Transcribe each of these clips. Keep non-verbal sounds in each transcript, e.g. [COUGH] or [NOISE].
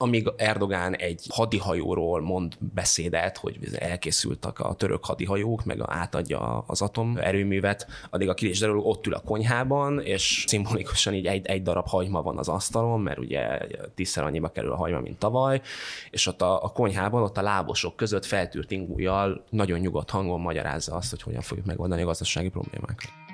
amíg Erdogán egy hadihajóról mond beszédet, hogy elkészültek a török hadihajók, meg átadja az atomerőművet, addig a kilisderül ott ül a konyhában, és szimbolikusan így egy, egy darab hagyma van az asztalon, mert ugye tízszer annyiba kerül a hagyma, mint tavaly, és ott a, a konyhában, ott a lábosok között feltűrt ingújjal nagyon nyugodt hangon magyarázza azt, hogy hogyan fogjuk megoldani a gazdasági problémákat.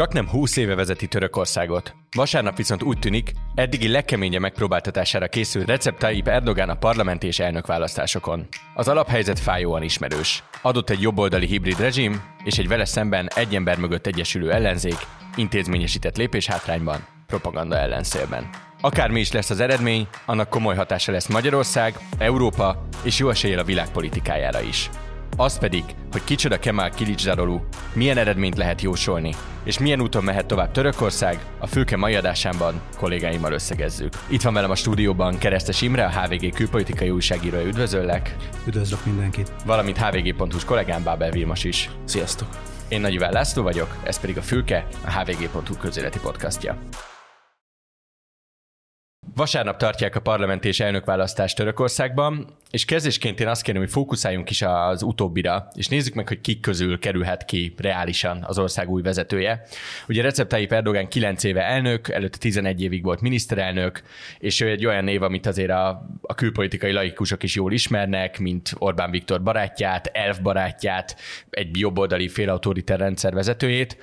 Csak nem 20 éve vezeti Törökországot. Vasárnap viszont úgy tűnik, eddigi legkeményebb megpróbáltatására készül Recep Tayyip Erdogán a parlamenti és elnökválasztásokon. Az alaphelyzet fájóan ismerős. Adott egy jobboldali hibrid rezsim, és egy vele szemben egy ember mögött egyesülő ellenzék, intézményesített lépéshátrányban, propaganda ellenszélben. Akármi is lesz az eredmény, annak komoly hatása lesz Magyarország, Európa és jó eséllyel a világ politikájára is. Az pedig, hogy kicsoda Kemal Kilicsdaroglu, milyen eredményt lehet jósolni, és milyen úton mehet tovább Törökország, a Fülke mai adásában kollégáimmal összegezzük. Itt van velem a stúdióban Keresztes Imre, a HVG külpolitikai újságírója, üdvözöllek. Üdvözlök mindenkit. Valamint HVG.hu-s kollégám Bábel Vilmos is. Sziasztok! Én Nagy Iván László vagyok, ez pedig a Fülke, a HVG.hu közéleti podcastja. Vasárnap tartják a parlament és elnökválasztást Törökországban, és kezdésként én azt kérem, hogy fókuszáljunk is az utóbbira, és nézzük meg, hogy kik közül kerülhet ki reálisan az ország új vezetője. Ugye Recep Tayyip Erdogan 9 éve elnök, előtte 11 évig volt miniszterelnök, és ő egy olyan név, amit azért a, a külpolitikai laikusok is jól ismernek, mint Orbán Viktor barátját, elf barátját, egy jobboldali félautoriter rendszer vezetőjét.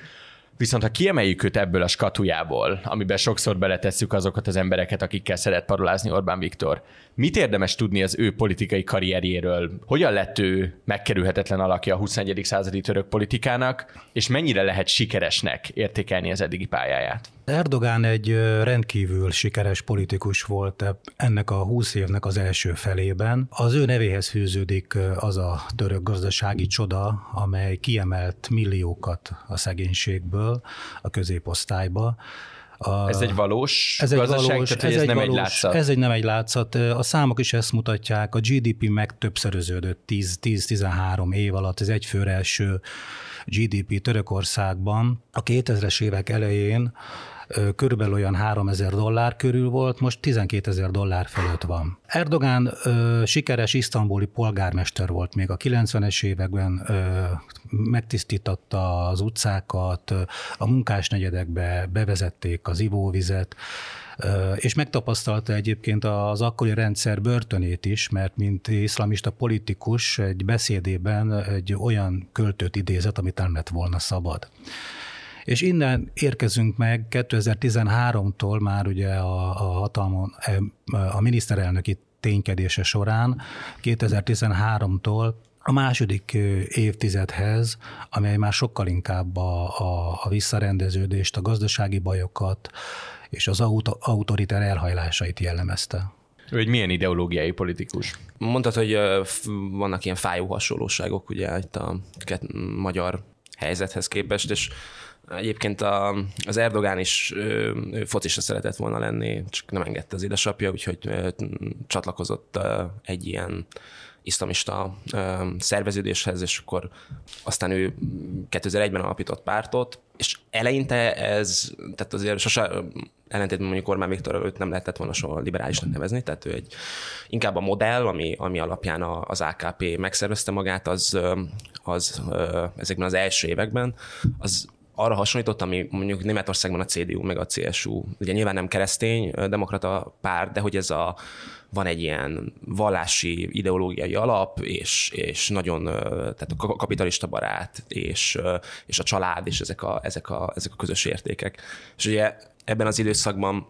Viszont ha kiemeljük őt ebből a skatujából, amiben sokszor beletesszük azokat az embereket, akikkel szeret parolázni Orbán Viktor, mit érdemes tudni az ő politikai karrierjéről? Hogyan lett ő megkerülhetetlen alakja a 21. századi török politikának, és mennyire lehet sikeresnek értékelni az eddigi pályáját? Erdogán egy rendkívül sikeres politikus volt ennek a 20 évnek az első felében. Az ő nevéhez fűződik az a török gazdasági csoda, amely kiemelt milliókat a szegénységből a középosztályba. A, ez egy valós ez egy gazdaság, valós, tehát, ez, ez egy nem valós, egy látszat? Ez egy nem egy látszat. A számok is ezt mutatják. A GDP meg többszöröződött 10-13 év alatt. Ez egyfőre első GDP Törökországban. A 2000-es évek elején körülbelül olyan 3000 dollár körül volt, most 12 ezer dollár fölött van. Erdogán ö, sikeres isztambuli polgármester volt még a 90-es években, ö, megtisztította az utcákat, a munkásnegyedekbe bevezették az ivóvizet, és megtapasztalta egyébként az akkori rendszer börtönét is, mert mint iszlamista politikus egy beszédében egy olyan költőt idézett, amit nem lett volna szabad. És innen érkezünk meg 2013-tól már ugye a, a hatalmon, e, a miniszterelnöki ténykedése során, 2013-tól a második évtizedhez, amely már sokkal inkább a, a, a visszarendeződést, a gazdasági bajokat és az auto, autoriter elhajlásait jellemezte. Ő egy milyen ideológiai politikus? Mondtad, hogy vannak ilyen fájó hasonlóságok ugye itt a magyar helyzethez képest, és Egyébként a, az Erdogán is ő, focista szeretett volna lenni, csak nem engedte az édesapja, úgyhogy ö, csatlakozott ö, egy ilyen iszlamista ö, szerveződéshez, és akkor aztán ő 2001-ben alapított pártot, és eleinte ez, tehát azért sose ellentétben mondjuk Orbán Viktor őt nem lehetett volna soha liberálisnak nevezni, tehát ő egy inkább a modell, ami, ami alapján az AKP megszervezte magát, az, az ezekben az első években, az arra hasonlított, ami mondjuk Németországban a CDU meg a CSU, ugye nyilván nem keresztény demokrata pár, de hogy ez a, van egy ilyen vallási ideológiai alap, és, és nagyon tehát a kapitalista barát, és, és a család, és ezek a, ezek, a, ezek a közös értékek. És ugye ebben az időszakban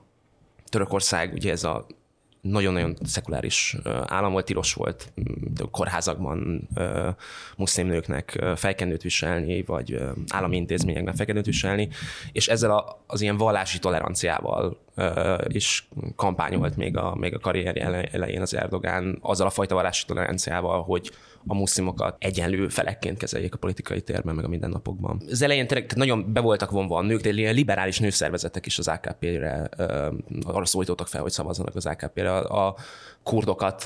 Törökország ugye ez a nagyon-nagyon szekuláris állam volt, tilos volt kórházakban muszlim nőknek fejkendőt viselni, vagy állami intézményekben fejkendőt viselni, és ezzel az ilyen vallási toleranciával is kampányolt még a, még a karrierje elején az Erdogán azzal a fajta vallási toleranciával, hogy a muszlimokat egyenlő felekként kezeljék a politikai térben, meg a mindennapokban. Az elején tényleg nagyon be voltak vonva a nők, de liberális nőszervezetek is az AKP-re arra szólítottak fel, hogy szavazzanak az AKP-re. A, a kurdokat,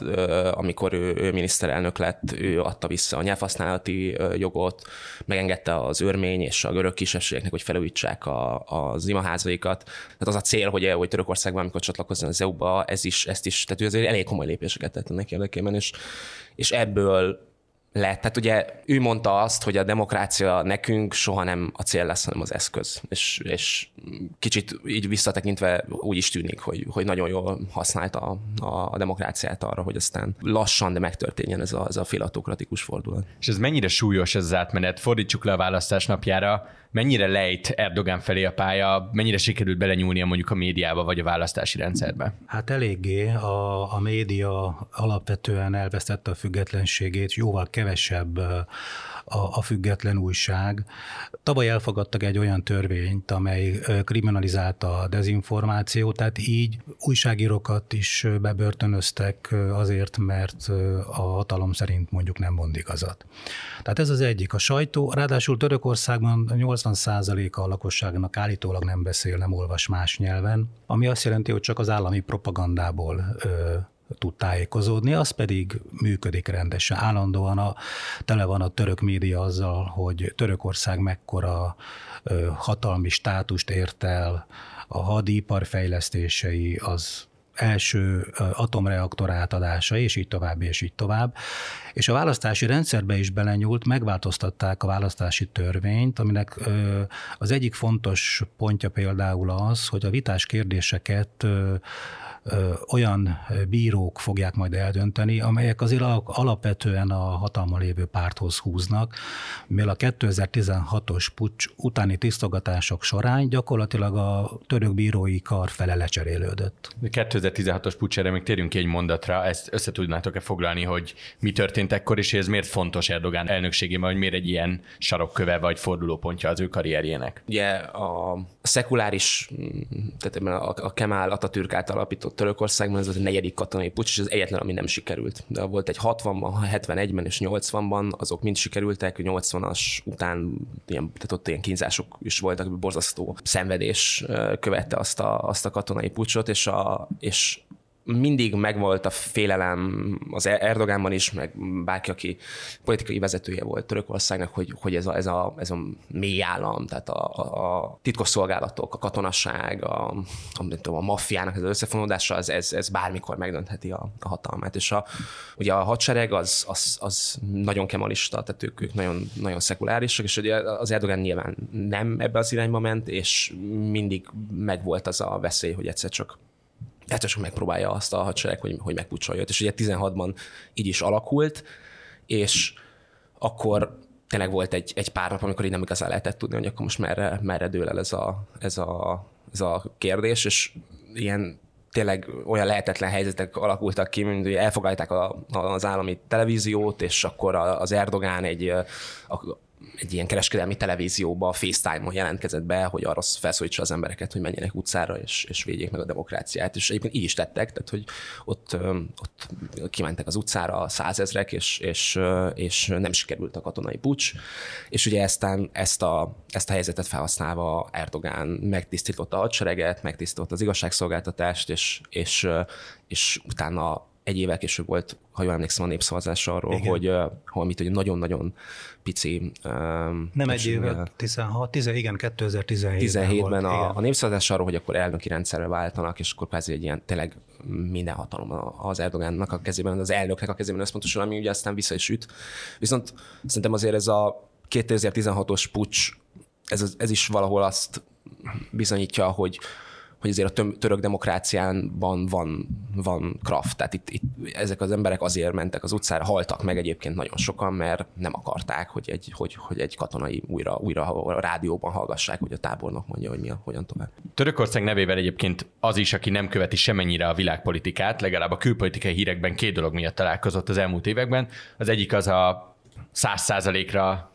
amikor ő, ő miniszterelnök lett, ő adta vissza a nyelvhasználati jogot, megengedte az örmény és a görög kisebbségeknek, hogy felújítsák a, az imaházaikat. Tehát az a cél, hogy, hogy Törökországban, amikor csatlakozzon az EU-ba, ez is, ezt is, tehát ő azért elég komoly lépéseket tett ennek érdekében, és, és ebből lett. Tehát ugye ő mondta azt, hogy a demokrácia nekünk soha nem a cél lesz, hanem az eszköz. És, és kicsit így visszatekintve úgy is tűnik, hogy, hogy nagyon jól használta a, a, demokráciát arra, hogy aztán lassan, de megtörténjen ez a, ez a filatokratikus fordulat. És ez mennyire súlyos ez az átmenet? Fordítsuk le a választás napjára mennyire lejt Erdogan felé a pálya, mennyire sikerült belenyúlnia mondjuk a médiába vagy a választási rendszerbe? Hát eléggé a, a média alapvetően elvesztette a függetlenségét, jóval kevesebb a, a független újság. Tavaly elfogadtak egy olyan törvényt, amely kriminalizálta a dezinformációt, tehát így újságírókat is bebörtönöztek azért, mert a hatalom szerint mondjuk nem mond igazat. Tehát ez az egyik. A sajtó, ráadásul Törökországban 80%-a a lakosságnak állítólag nem beszél, nem olvas más nyelven, ami azt jelenti, hogy csak az állami propagandából tud tájékozódni, az pedig működik rendesen. Állandóan a, tele van a török média azzal, hogy Törökország mekkora hatalmi státust ért el, a hadipar fejlesztései, az első atomreaktor átadása, és így tovább, és így tovább. És a választási rendszerbe is belenyúlt, megváltoztatták a választási törvényt, aminek az egyik fontos pontja például az, hogy a vitás kérdéseket olyan bírók fogják majd eldönteni, amelyek azért alapvetően a hatalma lévő párthoz húznak, mivel a 2016-os pucs utáni tisztogatások során gyakorlatilag a török bírói kar fele lecserélődött. 2016-os pucs, erre még térjünk ki egy mondatra, ezt össze tudnátok-e foglalni, hogy mi történt ekkor, és ez miért fontos Erdogán elnökségében, hogy miért egy ilyen sarokköve vagy fordulópontja az ő karrierjének? Ugye a szekuláris, tehát a, a Kemal Atatürk által alapított ott Törökországban, ez az a negyedik katonai pucs, és az egyetlen, ami nem sikerült. De volt egy 60-ban, 71-ben és 80-ban, azok mind sikerültek, 80-as után ilyen, tehát ott ilyen kínzások is voltak, borzasztó szenvedés követte azt a, azt a katonai pucsot, és, a, és mindig megvolt a félelem az Erdogánban is, meg bárki, aki politikai vezetője volt Törökországnak, hogy, hogy ez, a, ez, a, ez a mély állam, tehát a, a, a titkosszolgálatok, a katonasság, a, a, tudom, a maffiának az összefonódása, ez, ez, ez bármikor megdöntheti a, a hatalmát. És a, ugye a hadsereg az, az, az nagyon kemalista, tehát ők, ők nagyon, nagyon szekulárisak, és ugye az Erdogán nyilván nem ebbe az irányba ment, és mindig megvolt az a veszély, hogy egyszer csak egyszer csak megpróbálja azt a hadsereg, hogy, hogy megpucsolja. És ugye 16-ban így is alakult, és akkor tényleg volt egy, egy pár nap, amikor így nem igazán lehetett tudni, hogy akkor most merre, merre dől el ez a, ez, a, ez a kérdés, és ilyen tényleg olyan lehetetlen helyzetek alakultak ki, mint hogy elfogadták a, az állami televíziót, és akkor az Erdogán egy a, egy ilyen kereskedelmi televízióba FaceTime-on jelentkezett be, hogy arra felszólítsa az embereket, hogy menjenek utcára, és, és védjék meg a demokráciát. És egyébként így is tettek, tehát hogy ott, ott kimentek az utcára százezrek, és, és, és nem sikerült a katonai pucs. És ugye eztán ezt a, ezt a helyzetet felhasználva Erdogán megtisztította a hadsereget, megtisztította az igazságszolgáltatást, és, és, és utána egy évvel később volt, ha jól emlékszem, a népszavazás arról, Igen. hogy, hogy mit, hogy nagyon-nagyon pici... Nem egy évvel, 16, 10, igen, 2017-ben 17-ben a, a népszavazás arról, hogy akkor elnöki rendszerre váltanak, és akkor kvázi egy ilyen tényleg minden hatalom az Erdogánnak a kezében, az elnöknek a kezében összpontosul, ami ugye aztán vissza is üt. Viszont szerintem azért ez a 2016-os pucs, ez, ez is valahol azt bizonyítja, hogy, hogy azért a török demokráciánban van, van kraft. Tehát itt, itt ezek az emberek azért mentek az utcára, haltak meg egyébként nagyon sokan, mert nem akarták, hogy egy, hogy, hogy egy katonai újra, újra a rádióban hallgassák, hogy a tábornok mondja, hogy mi a, hogyan tovább. Törökország nevével egyébként az is, aki nem követi semennyire a világpolitikát, legalább a külpolitikai hírekben két dolog miatt találkozott az elmúlt években. Az egyik az a száz százalékra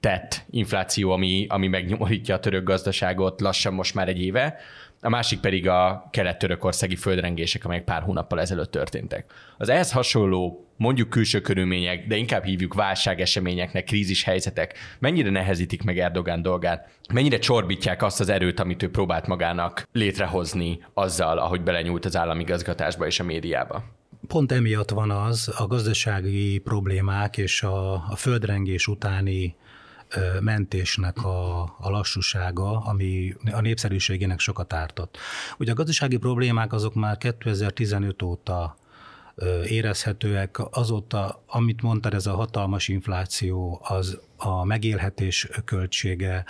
tett infláció, ami, ami megnyomorítja a török gazdaságot lassan most már egy éve a másik pedig a kelet-törökországi földrengések, amelyek pár hónappal ezelőtt történtek. Az ehhez hasonló, mondjuk külső körülmények, de inkább hívjuk válságeseményeknek, krízis helyzetek, mennyire nehezítik meg Erdogán dolgát, mennyire csorbítják azt az erőt, amit ő próbált magának létrehozni azzal, ahogy belenyúlt az államigazgatásba és a médiába? Pont emiatt van az a gazdasági problémák és a, a földrengés utáni mentésnek a, a lassúsága, ami a népszerűségének sokat ártott. Ugye a gazdasági problémák azok már 2015 óta érezhetőek. Azóta, amit mondtad, ez a hatalmas infláció, az a megélhetés költsége,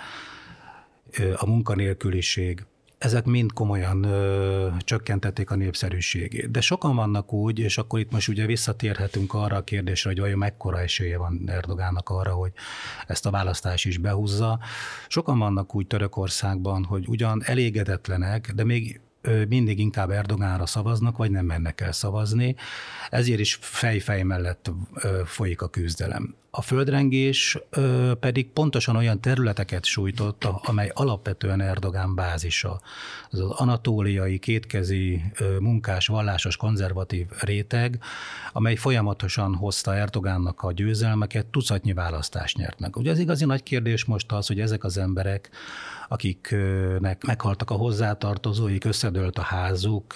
a munkanélküliség, ezek mind komolyan ö, csökkentették a népszerűségét. De sokan vannak úgy, és akkor itt most ugye visszatérhetünk arra a kérdésre, hogy vajon mekkora esélye van Erdogánnak arra, hogy ezt a választás is behúzza. Sokan vannak úgy Törökországban, hogy ugyan elégedetlenek, de még mindig inkább Erdogánra szavaznak, vagy nem mennek el szavazni. Ezért is fej-fej mellett folyik a küzdelem. A földrengés pedig pontosan olyan területeket sújtott, amely alapvetően Erdogán bázisa. Az az anatóliai, kétkezi, munkás, vallásos, konzervatív réteg, amely folyamatosan hozta Erdogánnak a győzelmeket, tucatnyi választást nyert meg. Ugye az igazi nagy kérdés most az, hogy ezek az emberek, akiknek meghaltak a hozzátartozóik, összedőlt a házuk,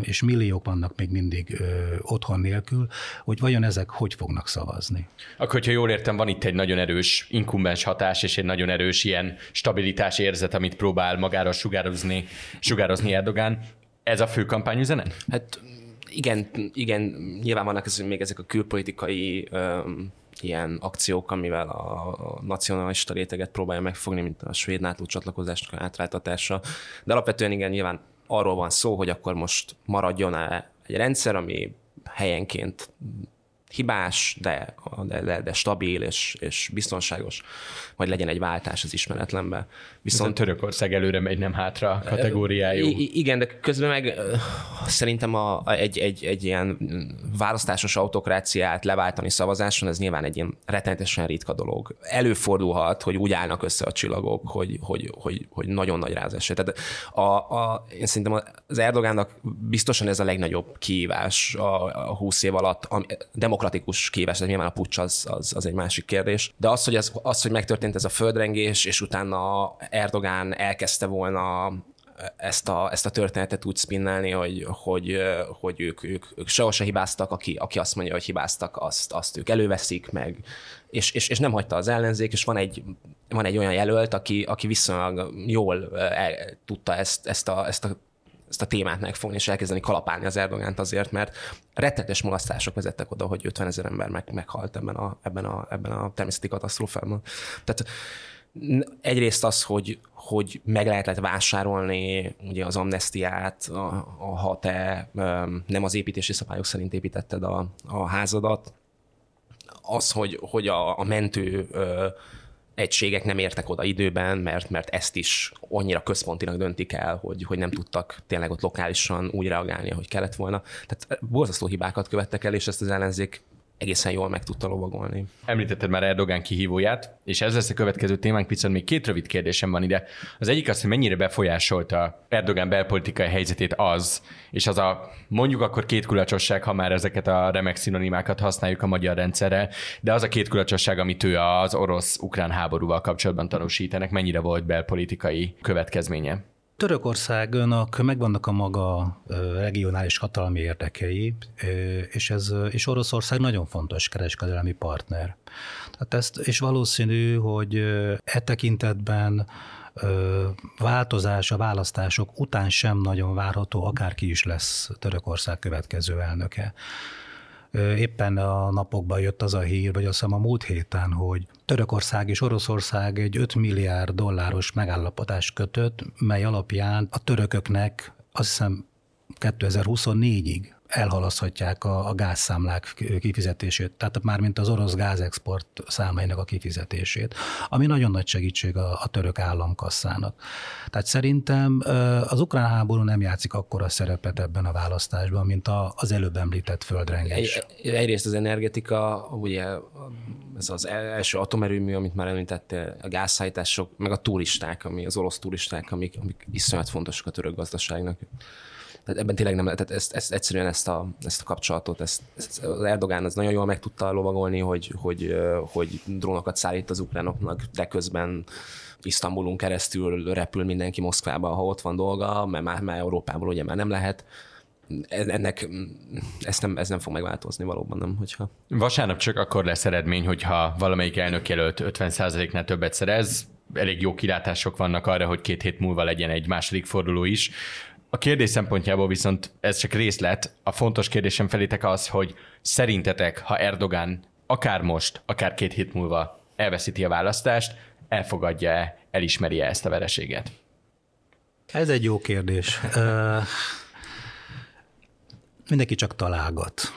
és milliók vannak még mindig otthon nélkül, hogy vajon ezek hogy fognak szavazni. Akkor, hogyha jól értem, van itt egy nagyon erős inkumbens hatás, és egy nagyon erős ilyen stabilitás érzet, amit próbál magára sugározni, sugározni Erdogán. Ez a fő kampányüzenet? Hát igen, igen, nyilván vannak ez, még ezek a külpolitikai um, ilyen akciók, amivel a nacionalista réteget próbálja megfogni, mint a svéd NATO csatlakozásnak átráltatása. De alapvetően igen, nyilván arról van szó, hogy akkor most maradjon-e egy rendszer, ami helyenként hibás, de, de, de stabil és, és biztonságos, vagy legyen egy váltás az ismeretlenbe. Viszont Viszont Törökország előre megy, nem hátra kategóriájú. Igen, de közben meg szerintem a, egy, egy, egy ilyen választásos autokráciát leváltani szavazáson, ez nyilván egy ilyen rettenetesen ritka dolog. Előfordulhat, hogy úgy állnak össze a csillagok, hogy, hogy, hogy, hogy nagyon nagy rázás. Tehát a, a, én szerintem az Erdogánnak biztosan ez a legnagyobb kihívás a, a 20 év alatt, a demokratikus kihívás, de nyilván a pucs az, az, az, egy másik kérdés. De az, hogy, ez, az, hogy megtörtént ez a földrengés, és utána Erdogán elkezdte volna ezt a, ezt a történetet úgy spinnelni, hogy, hogy, hogy ők, ők, ők sehol se hibáztak, aki, aki azt mondja, hogy hibáztak, azt, azt ők előveszik meg, és, és, és nem hagyta az ellenzék, és van egy, van egy olyan jelölt, aki, aki viszonylag jól el, tudta ezt, ezt, a, ezt a ezt a témát megfogni, és elkezdeni kalapálni az Erdogánt azért, mert rettetes mulasztások vezettek oda, hogy 50 ezer ember meg, meghalt ebben a, ebben, a, ebben a természeti katasztrófában. Tehát egyrészt az, hogy, hogy meg lehetett vásárolni ugye az amnestiát, a, a, ha te nem az építési szabályok szerint építetted a, a házadat, az, hogy, hogy a, a mentő egységek nem értek oda időben, mert, mert ezt is annyira központinak döntik el, hogy, hogy nem tudtak tényleg ott lokálisan úgy reagálni, ahogy kellett volna. Tehát borzasztó hibákat követtek el, és ezt az ellenzék egészen jól meg tudta lovagolni. Említetted már Erdogán kihívóját, és ez lesz a következő témánk, viszont még két rövid kérdésem van ide. Az egyik az, hogy mennyire befolyásolta Erdogán belpolitikai helyzetét az, és az a mondjuk akkor két kulacsosság, ha már ezeket a remek szinonimákat használjuk a magyar rendszerre, de az a két kulacsosság, amit ő az orosz-ukrán háborúval kapcsolatban tanúsít, ennek mennyire volt belpolitikai következménye? Törökországnak megvannak a maga regionális hatalmi érdekei, és, ez, és Oroszország nagyon fontos kereskedelmi partner. Tehát ezt, és valószínű, hogy e tekintetben változás a választások után sem nagyon várható, akárki is lesz Törökország következő elnöke. Éppen a napokban jött az a hír, vagy azt hiszem a múlt héten, hogy Törökország és Oroszország egy 5 milliárd dolláros megállapodást kötött, mely alapján a törököknek azt hiszem 2024-ig elhalaszthatják a, a gázszámlák kifizetését, tehát már mint az orosz gázexport számainak a kifizetését, ami nagyon nagy segítség a, a török államkasszának. Tehát szerintem az ukrán háború nem játszik akkora szerepet ebben a választásban, mint a, az előbb említett földrengés. Egy, egyrészt az energetika, ugye ez az első atomerőmű, amit már említette, a gázszállítások, meg a turisták, ami az orosz turisták, amik, amik iszonyat fontosak a török gazdaságnak. Tehát ebben tényleg nem lehet, ezt, ezt, egyszerűen ezt a, ezt a kapcsolatot, ezt, ezt az Erdogán az nagyon jól meg tudta lovagolni, hogy, hogy, hogy drónokat szállít az ukránoknak, de közben Isztambulunk keresztül repül mindenki Moszkvába, ha ott van dolga, mert már, már Európából ugye már nem lehet. ennek ezt nem, ez nem fog megváltozni valóban nem, hogyha... Vasárnap csak akkor lesz eredmény, hogyha valamelyik elnök jelölt 50%-nál többet szerez, elég jó kilátások vannak arra, hogy két hét múlva legyen egy második forduló is. A kérdés szempontjából viszont ez csak részlet. A fontos kérdésem felétek az, hogy szerintetek, ha Erdogan akár most, akár két hét múlva elveszíti a választást, elfogadja-e, elismeri-e ezt a vereséget? Ez egy jó kérdés. Mindenki csak találgat.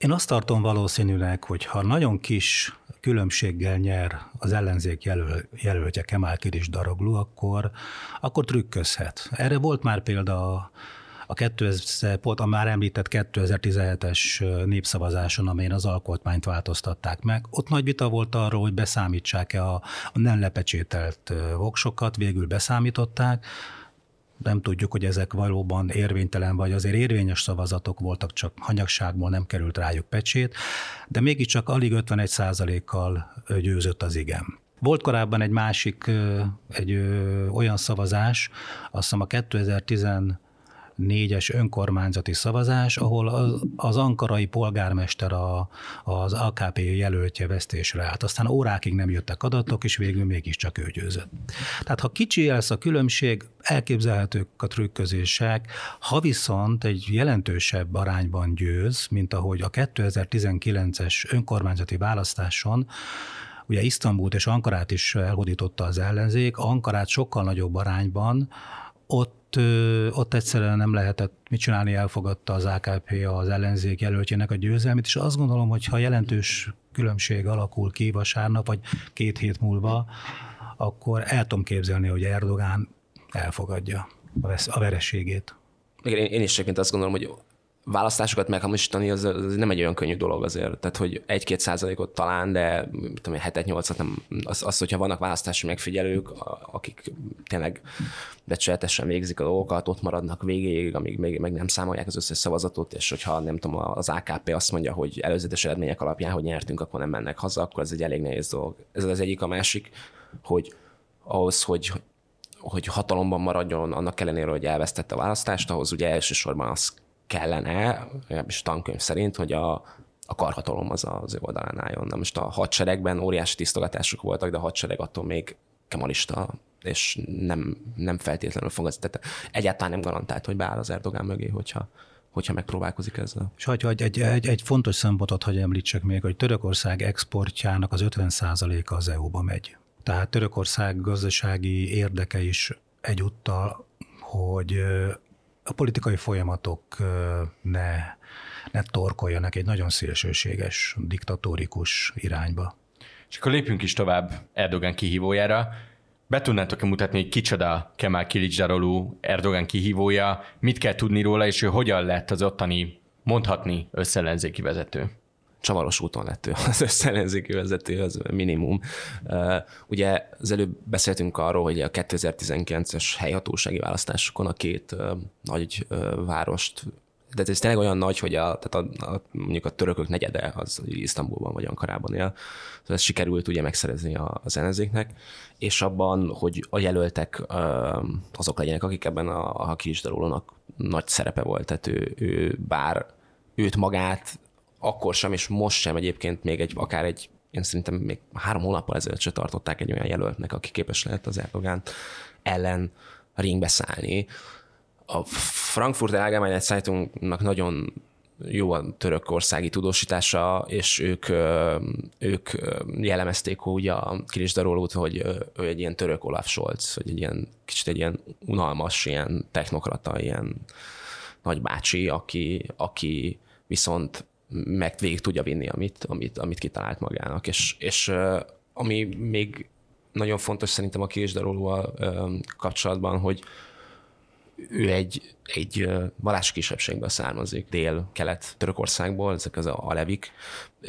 Én azt tartom valószínűleg, hogy ha nagyon kis különbséggel nyer az ellenzék jelöl, jelöltje Kemal Kiris Daroglu, akkor, akkor trükközhet. Erre volt már példa a, a, 2000, a már említett 2017-es népszavazáson, amelyen az alkotmányt változtatták meg. Ott nagy vita volt arról, hogy beszámítsák-e a, a nem lepecsételt voksokat, végül beszámították nem tudjuk, hogy ezek valóban érvénytelen, vagy azért érvényes szavazatok voltak, csak hanyagságból nem került rájuk pecsét, de mégiscsak alig 51 kal győzött az igen. Volt korábban egy másik, egy olyan szavazás, azt hiszem a 2010 négyes önkormányzati szavazás, ahol az, az ankarai polgármester a, az AKP jelöltje vesztésre állt. Aztán órákig nem jöttek adatok, és végül mégiscsak ő győzött. Tehát ha kicsi lesz a különbség, elképzelhetők a trükközések, ha viszont egy jelentősebb arányban győz, mint ahogy a 2019-es önkormányzati választáson, ugye Isztambult és Ankarát is elhódította az ellenzék, Ankarát sokkal nagyobb arányban, ott ott, egyszerűen nem lehetett mit csinálni, elfogadta az AKP az ellenzék jelöltjének a győzelmét, és azt gondolom, hogy ha jelentős különbség alakul ki vasárnap, vagy két hét múlva, akkor el tudom képzelni, hogy Erdogán elfogadja a vereségét. Igen, én is azt gondolom, hogy választásokat meghamisítani, az, az nem egy olyan könnyű dolog azért. Tehát, hogy egy-két százalékot talán, de tudom, hetet, nyolcat nem, az, az, hogyha vannak választási megfigyelők, akik tényleg becsületesen végzik a dolgokat, ott maradnak végéig, amíg még meg nem számolják az összes szavazatot, és hogyha nem tudom, az AKP azt mondja, hogy előzetes eredmények alapján, hogy nyertünk, akkor nem mennek haza, akkor ez egy elég nehéz dolog. Ez az egyik, a másik, hogy ahhoz, hogy hogy hatalomban maradjon, annak ellenére, hogy elvesztette a választást, ahhoz ugye elsősorban az kellene, és tankönyv szerint, hogy a, a karhatalom az az ő oldalán álljon. Na most a hadseregben óriási tisztogatások voltak, de a hadsereg attól még kemalista, és nem, nem feltétlenül fog az, tehát egyáltalán nem garantált, hogy beáll az Erdogán mögé, hogyha, hogyha megpróbálkozik ezzel. És hogy, hogy egy, egy, egy fontos szempontot, hogy említsek még, hogy Törökország exportjának az 50%-a az EU-ba megy. Tehát Törökország gazdasági érdeke is egyúttal, hogy a politikai folyamatok ne, ne torkoljanak egy nagyon szélsőséges, diktatórikus irányba. És akkor lépjünk is tovább Erdogan kihívójára. Be tudnátok-e mutatni, hogy kicsoda Kemal Kilicdaroglu Erdogan kihívója, mit kell tudni róla, és ő hogyan lett az ottani, mondhatni, összellenzéki vezető? Csavaros úton lett ő az összellenzéki vezető, az minimum. Ugye az előbb beszéltünk arról, hogy a 2019-es helyhatósági választásokon a két nagy várost de ez tényleg olyan nagy, hogy a, tehát a, a, mondjuk a törökök negyede az Isztambulban vagy Ankarában él. Szóval ez sikerült ugye megszerezni az ellenzéknek, és abban, hogy a jelöltek azok legyenek, akik ebben a, a Kirisdarólónak nagy szerepe volt. Tehát ő, ő bár őt magát akkor sem, és most sem egyébként még egy, akár egy, én szerintem még három hónappal ezelőtt se tartották egy olyan jelöltnek, aki képes lehet az Erdogán ellen ringbe szállni. A Frankfurt Allgemeine Zeitungnak nagyon jó a törökországi tudósítása, és ők, ők jellemezték ugye a Kiris Darolót, hogy ő egy ilyen török Olaf Scholz, hogy egy ilyen kicsit egy ilyen unalmas, ilyen technokrata, ilyen nagybácsi, aki, aki viszont meg végig tudja vinni, amit, amit, amit kitalált magának. És, és ami még nagyon fontos szerintem a Kirésdarólóval kapcsolatban, hogy ő egy, egy vallási kisebbségből származik, dél-kelet Törökországból, ezek az alevik.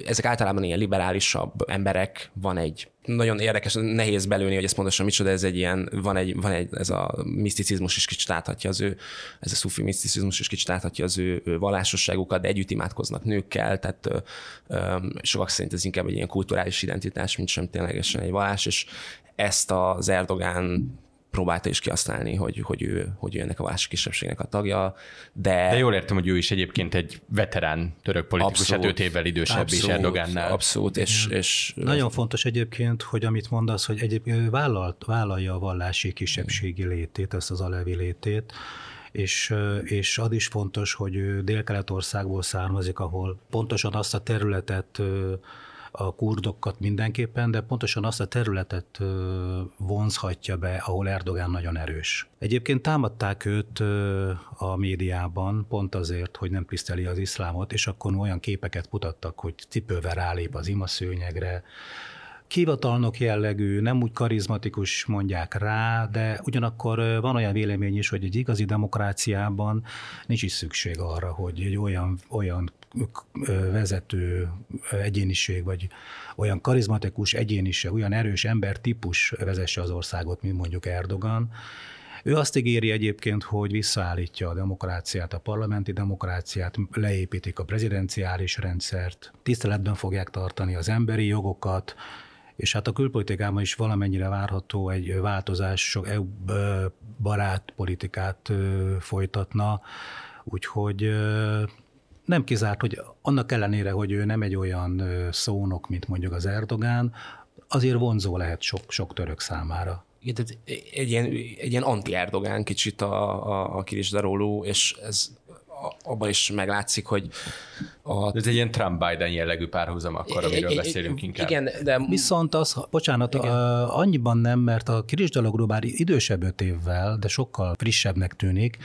Ezek általában ilyen liberálisabb emberek, van egy nagyon érdekes, nehéz belőni, hogy ezt pontosan micsoda, ez egy ilyen, van egy, van egy ez a miszticizmus is kicsit áthatja az ő, ez a szufi miszticizmus is kicsit áthatja az ő, ő vallásosságukat, de együtt imádkoznak nőkkel, tehát ö, ö, sokak szerint ez inkább egy ilyen kulturális identitás, mint sem ténylegesen egy vallás, és ezt az Erdogán próbálta is kihasználni, hogy, hogy, ő, hogy ő ennek a másik kisebbségnek a tagja, de... De jól értem, hogy ő is egyébként egy veterán török politikus, abszolút, hát öt évvel idősebb abszolút, is Erdogánnál. Abszolút, és, és... Nagyon fontos egyébként, hogy amit mondasz, hogy egyébként vállalt, vállalja a vallási kisebbségi létét, ezt az alevi létét, és, és az is fontos, hogy ő Dél-Kelet-országból származik, ahol pontosan azt a területet a kurdokat mindenképpen, de pontosan azt a területet vonzhatja be, ahol Erdogán nagyon erős. Egyébként támadták őt a médiában pont azért, hogy nem tiszteli az iszlámot, és akkor olyan képeket mutattak, hogy cipővel rálép az imaszőnyegre, hivatalnok jellegű, nem úgy karizmatikus mondják rá, de ugyanakkor van olyan vélemény is, hogy egy igazi demokráciában nincs is szükség arra, hogy egy olyan, olyan vezető egyéniség, vagy olyan karizmatikus egyéniség, olyan erős embertípus vezesse az országot, mint mondjuk Erdogan. Ő azt ígéri egyébként, hogy visszaállítja a demokráciát, a parlamenti demokráciát, leépítik a prezidenciális rendszert, tiszteletben fogják tartani az emberi jogokat, és hát a külpolitikában is valamennyire várható egy változás, sok EU barát politikát folytatna, úgyhogy nem kizárt, hogy annak ellenére, hogy ő nem egy olyan szónok, mint mondjuk az Erdogán, azért vonzó lehet sok, sok török számára. Igen, tehát egy ilyen, egy ilyen anti-Erdogán kicsit a, a, a Kiris és ez abban is meglátszik, hogy a... Ez egy ilyen Trump-Biden jellegű párhuzam akkor, amiről beszélünk inkább. Igen, de... Viszont az, bocsánat, igen. Annyiban nem, mert a Kirisdalogról bár idősebb öt évvel, de sokkal frissebbnek tűnik,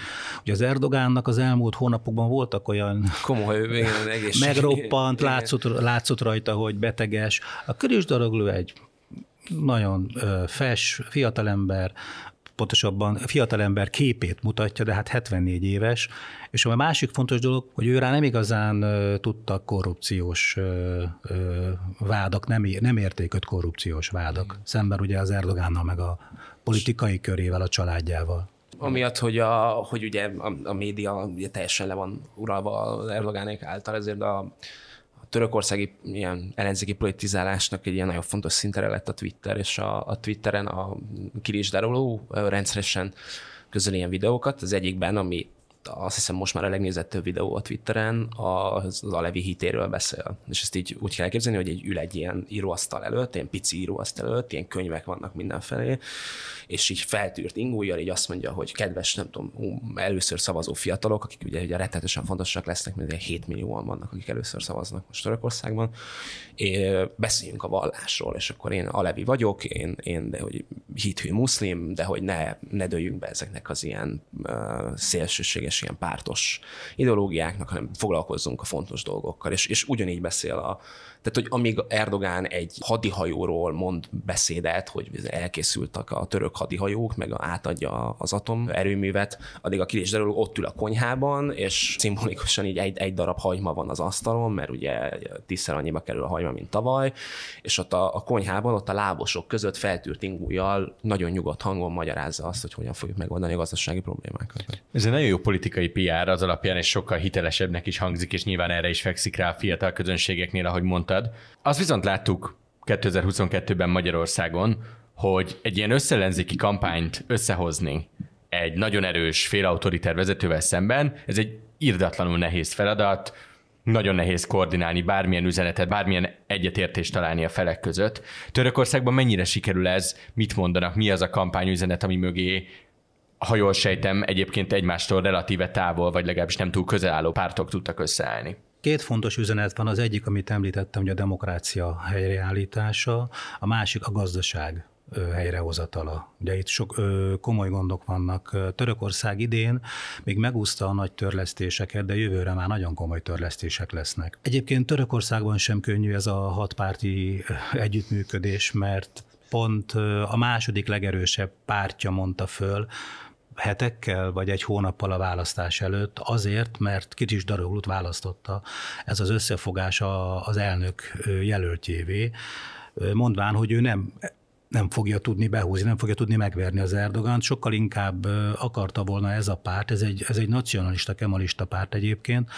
hogy az Erdogánnak az elmúlt hónapokban voltak olyan komoly egészség. megroppant, látszott, látszott rajta, hogy beteges. A Kirisdalogló egy nagyon fes, fiatalember, pontosabban fiatalember képét mutatja, de hát 74 éves, és a másik fontos dolog, hogy őrá nem igazán tudtak korrupciós vádak, nem, nem érték korrupciós vádak, szemben ugye az Erdogánnal meg a politikai körével, a családjával. Amiatt, hogy, a, hogy ugye a, a média ugye teljesen le van uralva Erdogánék által, ezért a, törökországi ilyen ellenzéki politizálásnak egy ilyen nagyon fontos szintere lett a Twitter, és a, a Twitteren a Kiris Daroló rendszeresen közöl ilyen videókat. Az egyikben, ami azt hiszem most már a legnézettebb videó a Twitteren, az, Alevi hitéről beszél. És ezt így úgy kell képzelni, hogy egy ül egy ilyen íróasztal előtt, ilyen pici íróasztal előtt, ilyen könyvek vannak mindenfelé, és így feltűrt ingújjal így azt mondja, hogy kedves, nem tudom, először szavazó fiatalok, akik ugye, ugye rettetesen fontosak lesznek, mert 7 millióan vannak, akik először szavaznak most Törökországban, és beszéljünk a vallásról, és akkor én Alevi vagyok, én, én de hogy hithű muszlim, de hogy ne, ne dőljünk be ezeknek az ilyen uh, szélsőséges, ilyen pártos ideológiáknak, hanem foglalkozzunk a fontos dolgokkal. És, és ugyanígy beszél a, tehát, hogy amíg Erdogán egy hadihajóról mond beszédet, hogy elkészültek a török hadihajók, meg átadja az atom erőművet, addig a Kilis ott ül a konyhában, és szimbolikusan így egy, egy darab hagyma van az asztalon, mert ugye tízszer annyiba kerül a hagyma, mint tavaly, és ott a, a konyhában, ott a lábosok között feltűrt ingújjal nagyon nyugodt hangon magyarázza azt, hogy hogyan fogjuk megoldani a gazdasági problémákat. Ez egy nagyon jó politikai PR az alapján, és sokkal hitelesebbnek is hangzik, és nyilván erre is fekszik rá a fiatal közönségeknél, ahogy mondta mondtad. Azt viszont láttuk 2022-ben Magyarországon, hogy egy ilyen összellenzéki kampányt összehozni egy nagyon erős félautoriter vezetővel szemben, ez egy irdatlanul nehéz feladat, nagyon nehéz koordinálni bármilyen üzenetet, bármilyen egyetértést találni a felek között. Törökországban mennyire sikerül ez, mit mondanak, mi az a kampányüzenet, ami mögé, ha jól sejtem, egyébként egymástól relatíve távol, vagy legalábbis nem túl közel álló pártok tudtak összeállni? Két fontos üzenet van, az egyik, amit említettem, hogy a demokrácia helyreállítása, a másik a gazdaság helyrehozatala. Ugye itt sok ö, komoly gondok vannak. Törökország idén még megúszta a nagy törlesztéseket, de jövőre már nagyon komoly törlesztések lesznek. Egyébként Törökországban sem könnyű ez a hatpárti együttműködés, mert pont a második legerősebb pártja mondta föl, hetekkel vagy egy hónappal a választás előtt, azért, mert Kicsis Daroglut választotta ez az összefogás az elnök jelöltjévé, mondván, hogy ő nem nem fogja tudni behúzni, nem fogja tudni megverni az Erdogant, sokkal inkább akarta volna ez a párt, ez egy, ez egy nacionalista, kemalista párt egyébként,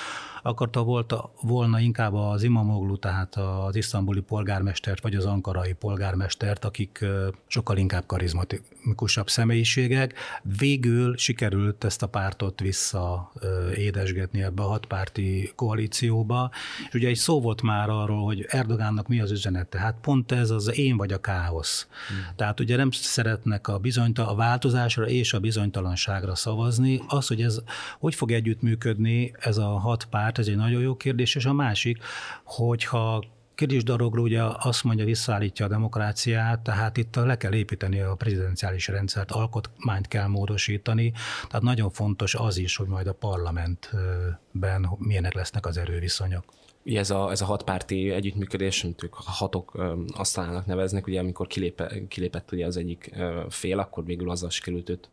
akarta volt, volna inkább az Imamoglu, tehát az isztambuli polgármestert, vagy az ankarai polgármestert, akik sokkal inkább karizmatikusabb személyiségek. Végül sikerült ezt a pártot vissza édesgetni ebbe a hatpárti koalícióba, és ugye egy szó volt már arról, hogy Erdogánnak mi az üzenete. Hát pont ez az én vagy a káosz. Hmm. Tehát ugye nem szeretnek a, bizonyta, a változásra és a bizonytalanságra szavazni. Az, hogy ez hogy fog együttműködni ez a hat párt, ez egy nagyon jó kérdés, és a másik, hogyha Kérdés Daroglu ugye azt mondja, visszaállítja a demokráciát, tehát itt le kell építeni a prezidenciális rendszert, alkotmányt kell módosítani, tehát nagyon fontos az is, hogy majd a parlamentben milyenek lesznek az erőviszonyok. Ugye ez a, ez a hatpárti együttműködés, amit ők hatok asztalának neveznek, ugye amikor kilépe, kilépett ugye az egyik fél, akkor végül azzal sikerült őt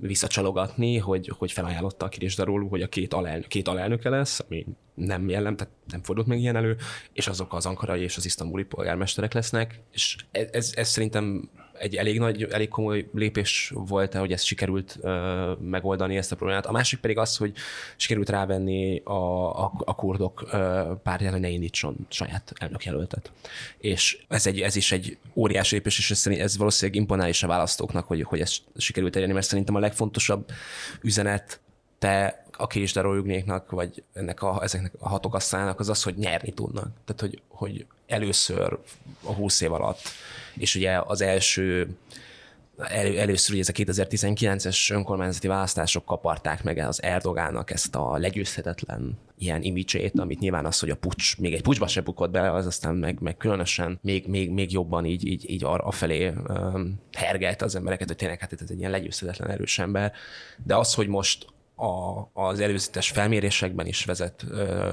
visszacsalogatni, hogy, hogy felajánlotta a Kiris Darul, hogy a két, alelnök, két alelnöke lesz, ami nem jellem, tehát nem fordult meg ilyen elő, és azok az ankarai és az isztambuli polgármesterek lesznek, és ez, ez, ez szerintem egy elég nagy, elég komoly lépés volt hogy ezt sikerült uh, megoldani ezt a problémát. A másik pedig az, hogy sikerült rávenni a, a, a kurdok uh, pártját, hogy ne indítson saját elnökjelöltet. És ez, egy, ez is egy óriási lépés, és ez, ez valószínűleg imponál is a választóknak, hogy, hogy ezt sikerült elérni, mert szerintem a legfontosabb üzenet te a kisdarójugnéknak, vagy ennek a, ezeknek a hatokasszának az az, hogy nyerni tudnak. Tehát, hogy, hogy először a 20 év alatt, és ugye az első elő, először ugye ez a 2019-es önkormányzati választások kaparták meg az Erdogának ezt a legyőzhetetlen ilyen imidzsét, amit nyilván az, hogy a pucs, még egy pucsba se bukott bele, az aztán meg, meg különösen még, még, még jobban így, így, így arra felé um, hergelt az embereket, hogy tényleg hát ez egy ilyen legyőzhetetlen erős ember. De az, hogy most a, az előzetes felmérésekben is vezet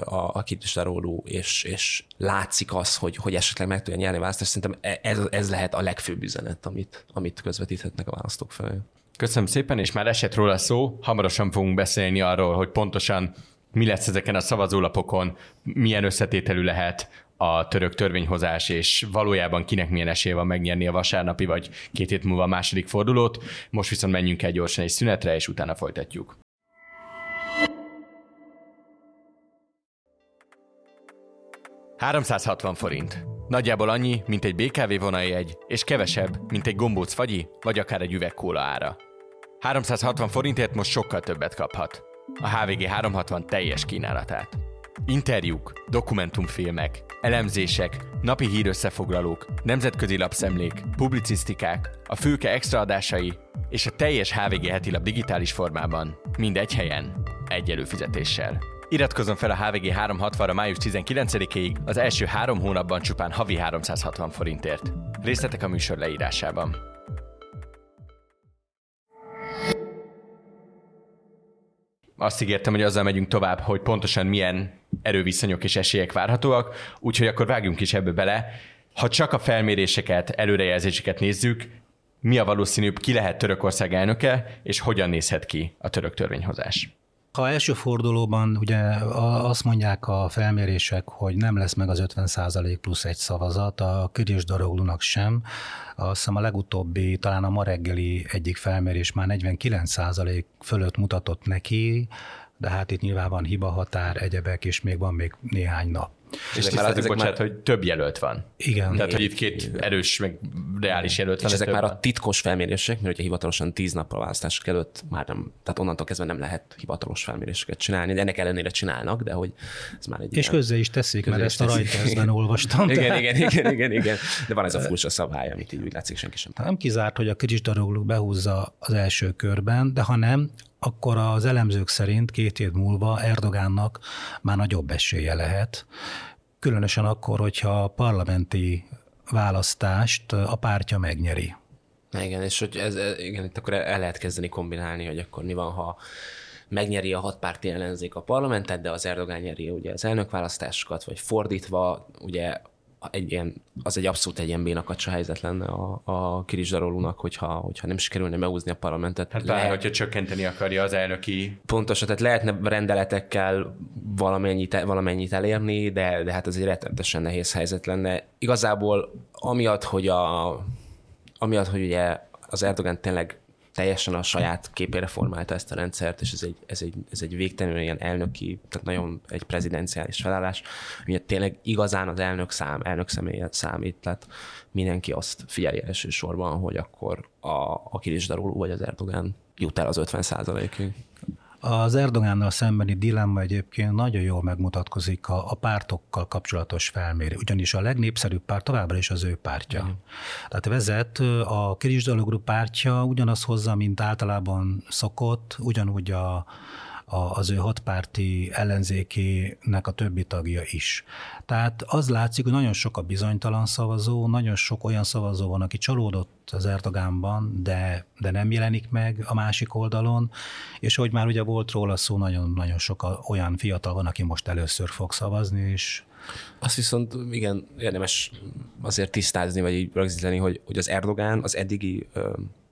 a, a Kitistaróló, és, és látszik az, hogy, hogy esetleg meg tudja nyerni a választást. Szerintem e, ez, ez lehet a legfőbb üzenet, amit, amit közvetíthetnek a választók felé. Köszönöm szépen, és már esett róla szó, hamarosan fogunk beszélni arról, hogy pontosan mi lesz ezeken a szavazólapokon, milyen összetételű lehet a török törvényhozás, és valójában kinek milyen esélye van megnyerni a vasárnapi, vagy két hét múlva a második fordulót. Most viszont menjünk el gyorsan egy szünetre, és utána folytatjuk. 360 forint. Nagyjából annyi, mint egy BKV vonaljegy, és kevesebb, mint egy gombóc fagyi, vagy akár egy üveg kóla ára. 360 forintért most sokkal többet kaphat. A HVG 360 teljes kínálatát. Interjúk, dokumentumfilmek, elemzések, napi hírösszefoglalók, nemzetközi lapszemlék, publicisztikák, a fülke extraadásai és a teljes HVG heti lap digitális formában, mind egy helyen, egy előfizetéssel. Iratkozzon fel a HVG 360-ra május 19-ig, az első három hónapban csupán havi 360 forintért. Részletek a műsor leírásában. Azt ígértem, hogy azzal megyünk tovább, hogy pontosan milyen erőviszonyok és esélyek várhatóak, úgyhogy akkor vágjunk is ebbe bele. Ha csak a felméréseket, előrejelzéseket nézzük, mi a valószínűbb, ki lehet Törökország elnöke, és hogyan nézhet ki a török törvényhozás? Ha első fordulóban ugye azt mondják a felmérések, hogy nem lesz meg az 50% plusz egy szavazat, a Ködés Daroglunak sem. Azt hiszem a legutóbbi, talán a ma reggeli egyik felmérés már 49% fölött mutatott neki, de hát itt nyilván van hiba határ, egyebek, és még van még néhány nap. És ezek már, ezek bocsánat, már... hogy több jelölt van. Igen. Tehát, hogy itt két erős, meg reális jelölt van. És ezek már van. a titkos felmérések, mert ugye hivatalosan tíz nappal választások előtt már nem, tehát onnantól kezdve nem lehet hivatalos felméréseket csinálni, de ennek ellenére csinálnak, de hogy ez már egy És ilyen... közzé is teszik, mert ezt a rajteszben [LAUGHS] olvastam. igen, tehát... igen, igen, igen, igen, de van ez a furcsa szabály, amit így úgy látszik senki sem. Nem kizárt, hogy a Kris behúzza az első körben, de ha nem, akkor az elemzők szerint két év múlva Erdogánnak már nagyobb esélye lehet, különösen akkor, hogyha a parlamenti választást a pártja megnyeri. Igen, és hogy ez, igen, itt akkor el lehet kezdeni kombinálni, hogy akkor mi van, ha megnyeri a hatpárti ellenzék a parlamentet, de az Erdogán nyeri ugye az elnökválasztásokat, vagy fordítva, ugye egy ilyen, az egy abszolút egy ilyen bénakacsa helyzet lenne a, a Kiris Darolúnak, hogyha, hogyha nem sikerülne megúzni a parlamentet. Hát bár, hogyha csökkenteni akarja az elnöki... Pontosan, tehát lehetne rendeletekkel valamennyit, valamennyit elérni, de, de hát ez egy rettenetesen nehéz helyzet lenne. Igazából amiatt, hogy a amiatt, hogy ugye az Erdogan tényleg teljesen a saját képére formálta ezt a rendszert, és ez egy, ez egy, ez egy végtelenül ilyen elnöki, tehát nagyon egy prezidenciális felállás, ugye tényleg igazán az elnök szám, elnök személye számít, tehát mindenki azt figyeli elsősorban, hogy akkor a, a Kilisdaruló vagy az Erdogan jut el az 50 ig az Erdogánnal szembeni dilemma egyébként nagyon jól megmutatkozik a, a pártokkal kapcsolatos felmérés, ugyanis a legnépszerűbb párt továbbra is az ő pártja. Mm. Tehát vezet a Kirisdalogru pártja ugyanaz hozza, mint általában szokott, ugyanúgy a, az ő hatpárti ellenzékének a többi tagja is. Tehát az látszik, hogy nagyon sok a bizonytalan szavazó, nagyon sok olyan szavazó van, aki csalódott az Erdogánban, de, de nem jelenik meg a másik oldalon, és hogy már ugye volt róla szó, nagyon-nagyon sok olyan fiatal van, aki most először fog szavazni, és azt viszont igen, érdemes azért tisztázni, vagy így rögzíteni, hogy, hogy az Erdogán az eddigi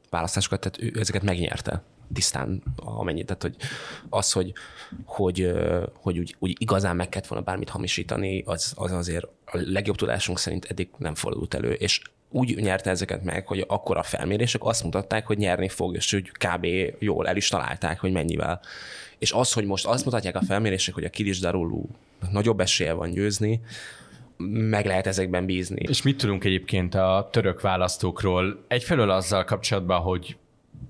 választásokat, tehát ő ezeket megnyerte tisztán amennyit. Tehát, hogy az, hogy, hogy, hogy úgy, úgy igazán meg kellett volna bármit hamisítani, az, az azért a legjobb tudásunk szerint eddig nem fordult elő. És úgy nyerte ezeket meg, hogy akkor a felmérések azt mutatták, hogy nyerni fog, és hogy kb. jól el is találták, hogy mennyivel. És az, hogy most azt mutatják a felmérések, hogy a Kilis Darulú nagyobb esélye van győzni, meg lehet ezekben bízni. És mit tudunk egyébként a török választókról? Egyfelől azzal kapcsolatban, hogy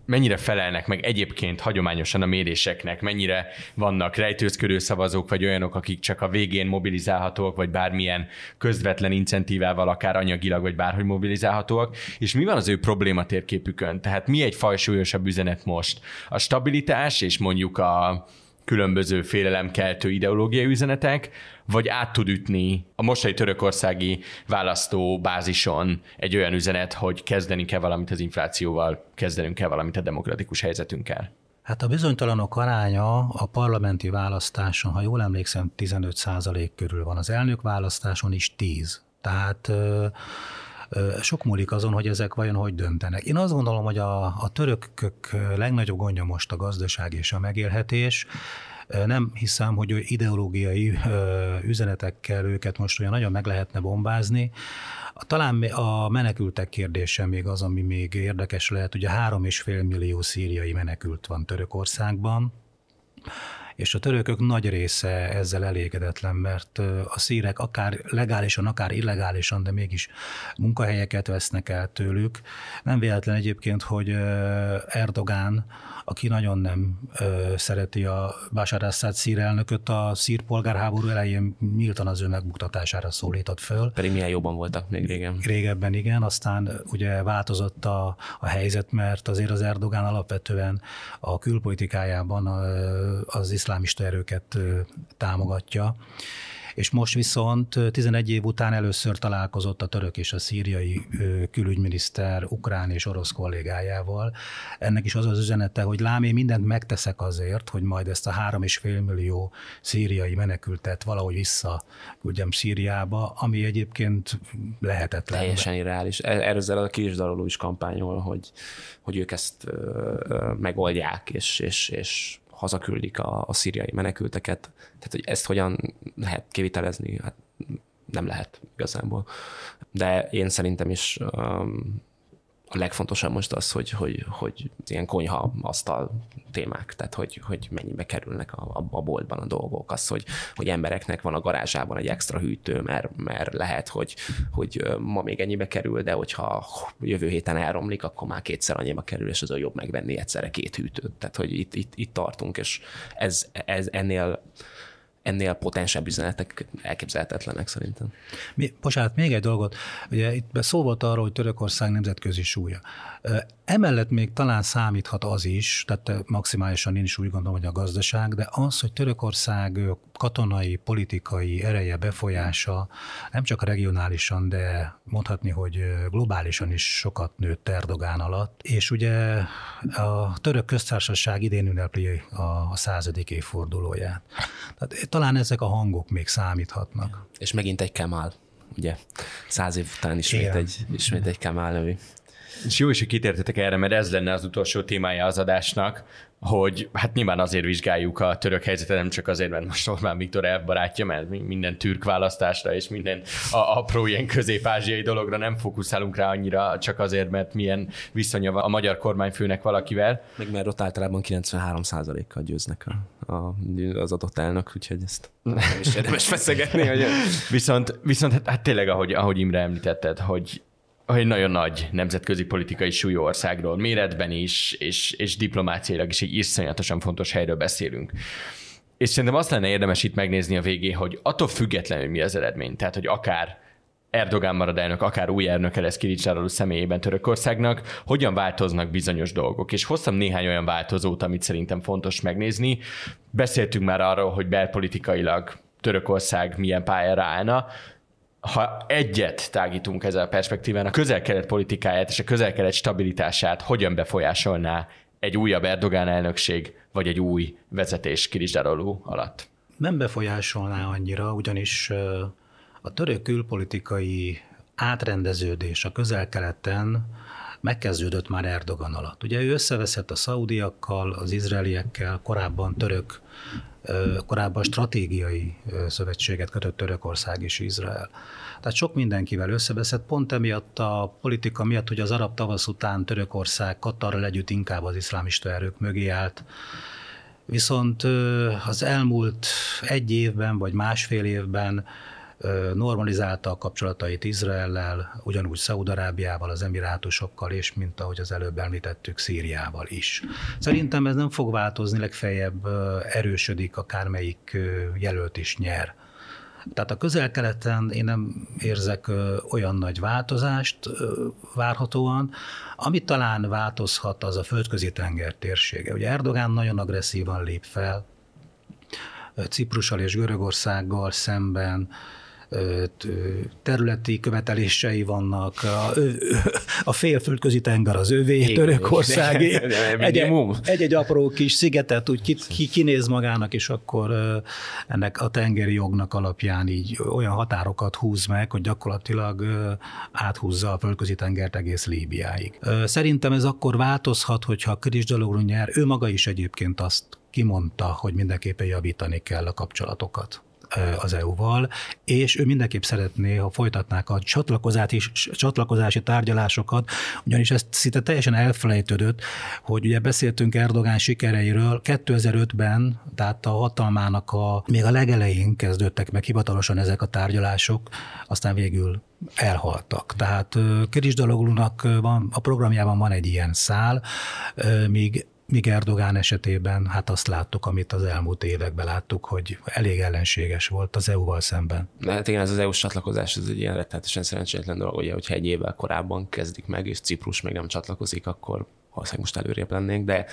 mennyire felelnek meg egyébként hagyományosan a méréseknek, mennyire vannak rejtőzködő szavazók, vagy olyanok, akik csak a végén mobilizálhatók, vagy bármilyen közvetlen incentívával, akár anyagilag, vagy bárhogy mobilizálhatóak, és mi van az ő probléma térképükön? Tehát mi egy fajsúlyosabb üzenet most? A stabilitás és mondjuk a különböző félelemkeltő ideológiai üzenetek, vagy át tud ütni a mostani törökországi választó bázison egy olyan üzenet, hogy kezdeni kell valamit az inflációval, kezdenünk kell valamit a demokratikus helyzetünkkel? Hát a bizonytalanok aránya a parlamenti választáson, ha jól emlékszem, 15 százalék körül van. Az elnök választáson is 10. Tehát sok múlik azon, hogy ezek vajon hogy döntenek. Én azt gondolom, hogy a, a törökök legnagyobb gondja most a gazdaság és a megélhetés, nem hiszem, hogy ideológiai üzenetekkel őket most olyan nagyon meg lehetne bombázni. Talán a menekültek kérdése még az, ami még érdekes lehet. Ugye három és fél millió szíriai menekült van Törökországban és a törökök nagy része ezzel elégedetlen, mert a szírek akár legálisan, akár illegálisan, de mégis munkahelyeket vesznek el tőlük. Nem véletlen egyébként, hogy Erdogán, aki nagyon nem szereti a Bashar Assad szír elnököt, a szír polgárháború elején nyíltan az ő megbuktatására szólított föl. Pedig milyen jobban voltak még régen. Régebben igen, aztán ugye változott a, a helyzet, mert azért az Erdogán alapvetően a külpolitikájában az iszlámista erőket támogatja és most viszont 11 év után először találkozott a török és a szíriai külügyminiszter ukrán és orosz kollégájával. Ennek is az az üzenete, hogy lámé mindent megteszek azért, hogy majd ezt a három és fél millió szíriai menekültet valahogy visszaküldjem Szíriába, ami egyébként lehetetlen. Teljesen irreális. E-, erről a kisdaloló is kampányol, hogy, hogy ők ezt megoldják, és, és, és hazaküldik a, a szíriai menekülteket. Tehát, hogy ezt hogyan lehet kivitelezni, hát nem lehet igazából. De én szerintem is um, a legfontosabb most az, hogy, hogy, hogy ilyen konyha asztal témák, tehát hogy, hogy mennyibe kerülnek a, a boltban a dolgok, az, hogy, hogy embereknek van a garázsában egy extra hűtő, mert, mert lehet, hogy, hogy ma még ennyibe kerül, de hogyha jövő héten elromlik, akkor már kétszer annyiba kerül, és az a jobb megvenni egyszerre két hűtőt. Tehát, hogy itt, itt, itt tartunk, és ez, ez ennél ennél potensebb üzenetek elképzelhetetlenek szerintem. Mi, bocsánat, még egy dolgot. Ugye itt szó volt arról, hogy Törökország nemzetközi súlya. Emellett még talán számíthat az is, tehát maximálisan én is úgy gondolom, hogy a gazdaság, de az, hogy Törökország katonai, politikai ereje, befolyása nem csak regionálisan, de mondhatni, hogy globálisan is sokat nőtt Erdogán alatt. És ugye a török köztársaság idén ünnepli a századik évfordulóját. Tehát talán ezek a hangok még számíthatnak. És megint egy Kemal, ugye? Száz év után ismét, egy, ismét egy Kemal nevű És jó is, hogy kitértetek erre, mert ez lenne az utolsó témája az adásnak, hogy hát nyilván azért vizsgáljuk a török helyzetet, nem csak azért, mert most Orbán Viktor elbarátja, mert minden türk választásra és minden a apró ilyen közép-ázsiai dologra nem fókuszálunk rá annyira, csak azért, mert milyen viszonya van a magyar kormányfőnek valakivel. Meg mert ott általában 93%-kal győznek a, a, az adott elnök, úgyhogy ezt nem is érdemes [LAUGHS] feszegetni. Hogy... viszont, viszont hát, hát tényleg, ahogy, ahogy Imre említetted, hogy egy nagyon nagy nemzetközi politikai súlyú országról, méretben is, és, és diplomáciailag is egy iszonyatosan fontos helyről beszélünk. És szerintem azt lenne érdemes itt megnézni a végén, hogy attól függetlenül mi az eredmény. Tehát, hogy akár Erdogán marad elnök, akár új elnöke lesz Kilicsároló személyében Törökországnak, hogyan változnak bizonyos dolgok. És hoztam néhány olyan változót, amit szerintem fontos megnézni. Beszéltünk már arról, hogy belpolitikailag Törökország milyen pályára állna, ha egyet tágítunk ezzel a perspektíván, a közel-kelet politikáját és a közel-kelet stabilitását hogyan befolyásolná egy újabb Erdogán elnökség, vagy egy új vezetés Kirizsdároló alatt? Nem befolyásolná annyira, ugyanis a török külpolitikai átrendeződés a közel-keleten megkezdődött már Erdogan alatt. Ugye ő összeveszett a szaudiakkal, az izraeliekkel, korábban török korábban stratégiai szövetséget kötött Törökország és Izrael. Tehát sok mindenkivel összebeszett, pont emiatt a politika miatt, hogy az arab tavasz után Törökország Katarral együtt inkább az iszlámista erők mögé állt. Viszont az elmúlt egy évben vagy másfél évben normalizálta a kapcsolatait Izraellel, ugyanúgy Szaudarábiával, az Emirátusokkal, és mint ahogy az előbb említettük, Szíriával is. Szerintem ez nem fog változni, legfeljebb erősödik, akármelyik jelölt is nyer. Tehát a közel-keleten én nem érzek olyan nagy változást várhatóan, amit talán változhat, az a földközi tenger térsége. Ugye Erdogán nagyon agresszívan lép fel, Ciprussal és Görögországgal szemben, területi követelései vannak, a, a félföldközi tenger az övé, Törökországé, egy-egy apró kis szigetet úgy ki, ki, kinéz magának, és akkor ennek a tengeri jognak alapján így olyan határokat húz meg, hogy gyakorlatilag áthúzza a földközi tengert egész Líbiáig. Szerintem ez akkor változhat, hogyha Krisdaloglu nyer, ő maga is egyébként azt kimondta, hogy mindenképpen javítani kell a kapcsolatokat az EU-val, és ő mindenképp szeretné, ha folytatnák a csatlakozási, tárgyalásokat, ugyanis ezt szinte teljesen elfelejtődött, hogy ugye beszéltünk Erdogán sikereiről 2005-ben, tehát a hatalmának a, még a legelején kezdődtek meg hivatalosan ezek a tárgyalások, aztán végül elhaltak. Tehát Kirisdaloglunak van, a programjában van egy ilyen szál, míg Míg Erdogán esetében hát azt láttuk, amit az elmúlt években láttuk, hogy elég ellenséges volt az EU-val szemben. De hát igen, ez az EU-s csatlakozás, ez egy ilyen rettenetesen szerencsétlen dolog, ugye, hogyha egy évvel korábban kezdik meg, és Ciprus még nem csatlakozik, akkor valószínűleg most előrébb lennénk, de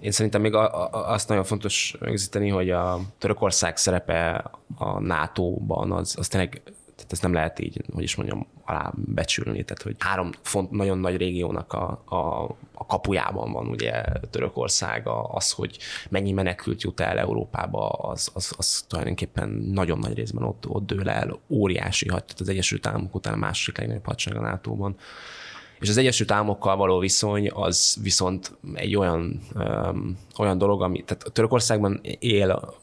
én szerintem még a, a, azt nagyon fontos megzíteni, hogy a Törökország szerepe a NATO-ban az, az tényleg tehát ezt nem lehet így, hogy is mondjam, alábecsülni. Tehát, hogy három font, nagyon nagy régiónak a, a, a kapujában van ugye Törökország, az, hogy mennyi menekült jut el Európába, az, az, az tulajdonképpen nagyon nagy részben ott, ott dől el. Óriási, tehát az Egyesült Államok után a második legnagyobb hadsereg a NATO-ban. És az Egyesült Államokkal való viszony az viszont egy olyan, öm, olyan dolog, ami, tehát Törökországban él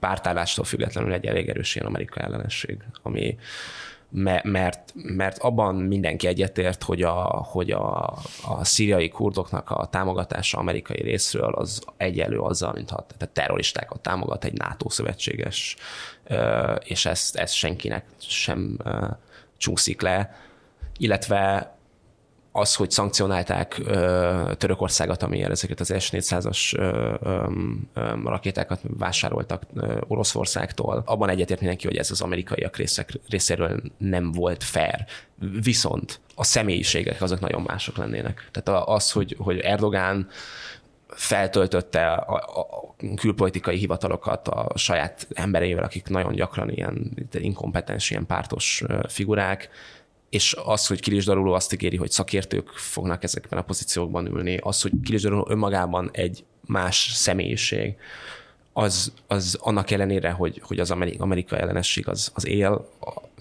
pártállástól függetlenül egy elég erős ilyen Amerika ellenesség, ami, mert, mert abban mindenki egyetért, hogy a, hogy a, a szíriai kurdoknak a támogatása amerikai részről az egyelő azzal, mintha tehát terroristákat támogat egy NATO szövetséges, és ezt, ezt senkinek sem csúszik le, illetve az, hogy szankcionálták ö, Törökországot, amiért ezeket az S-400-as rakétákat vásároltak ö, Oroszországtól, abban egyetért mindenki, hogy ez az amerikaiak részek, részéről nem volt fair. Viszont a személyiségek azok nagyon mások lennének. Tehát az, hogy, hogy Erdogán feltöltötte a, a külpolitikai hivatalokat a saját embereivel, akik nagyon gyakran ilyen inkompetens, ilyen pártos figurák, és az, hogy Kilis Daruló azt ígéri, hogy szakértők fognak ezekben a pozíciókban ülni, az, hogy Kilis Daruló önmagában egy más személyiség, az, az annak ellenére, hogy, hogy az Amerika ellenesség az, az él,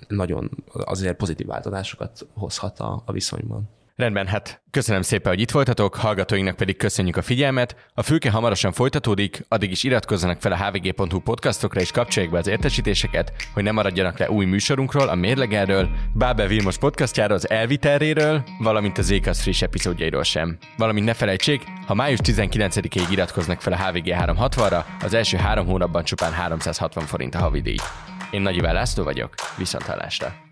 nagyon azért pozitív változásokat hozhat a, a viszonyban. Rendben, hát köszönöm szépen, hogy itt voltatok, hallgatóinknak pedig köszönjük a figyelmet. A fülke hamarosan folytatódik, addig is iratkozzanak fel a hvg.hu podcastokra és kapcsolják be az értesítéseket, hogy ne maradjanak le új műsorunkról, a Mérlegerről, Bábel Vilmos podcastjáról, az Elviterréről, valamint az Ékasz friss epizódjairól sem. Valamint ne felejtsék, ha május 19-ig iratkoznak fel a HVG 360-ra, az első három hónapban csupán 360 forint a havidíj. Én Nagy Iván László vagyok, viszont hallásra.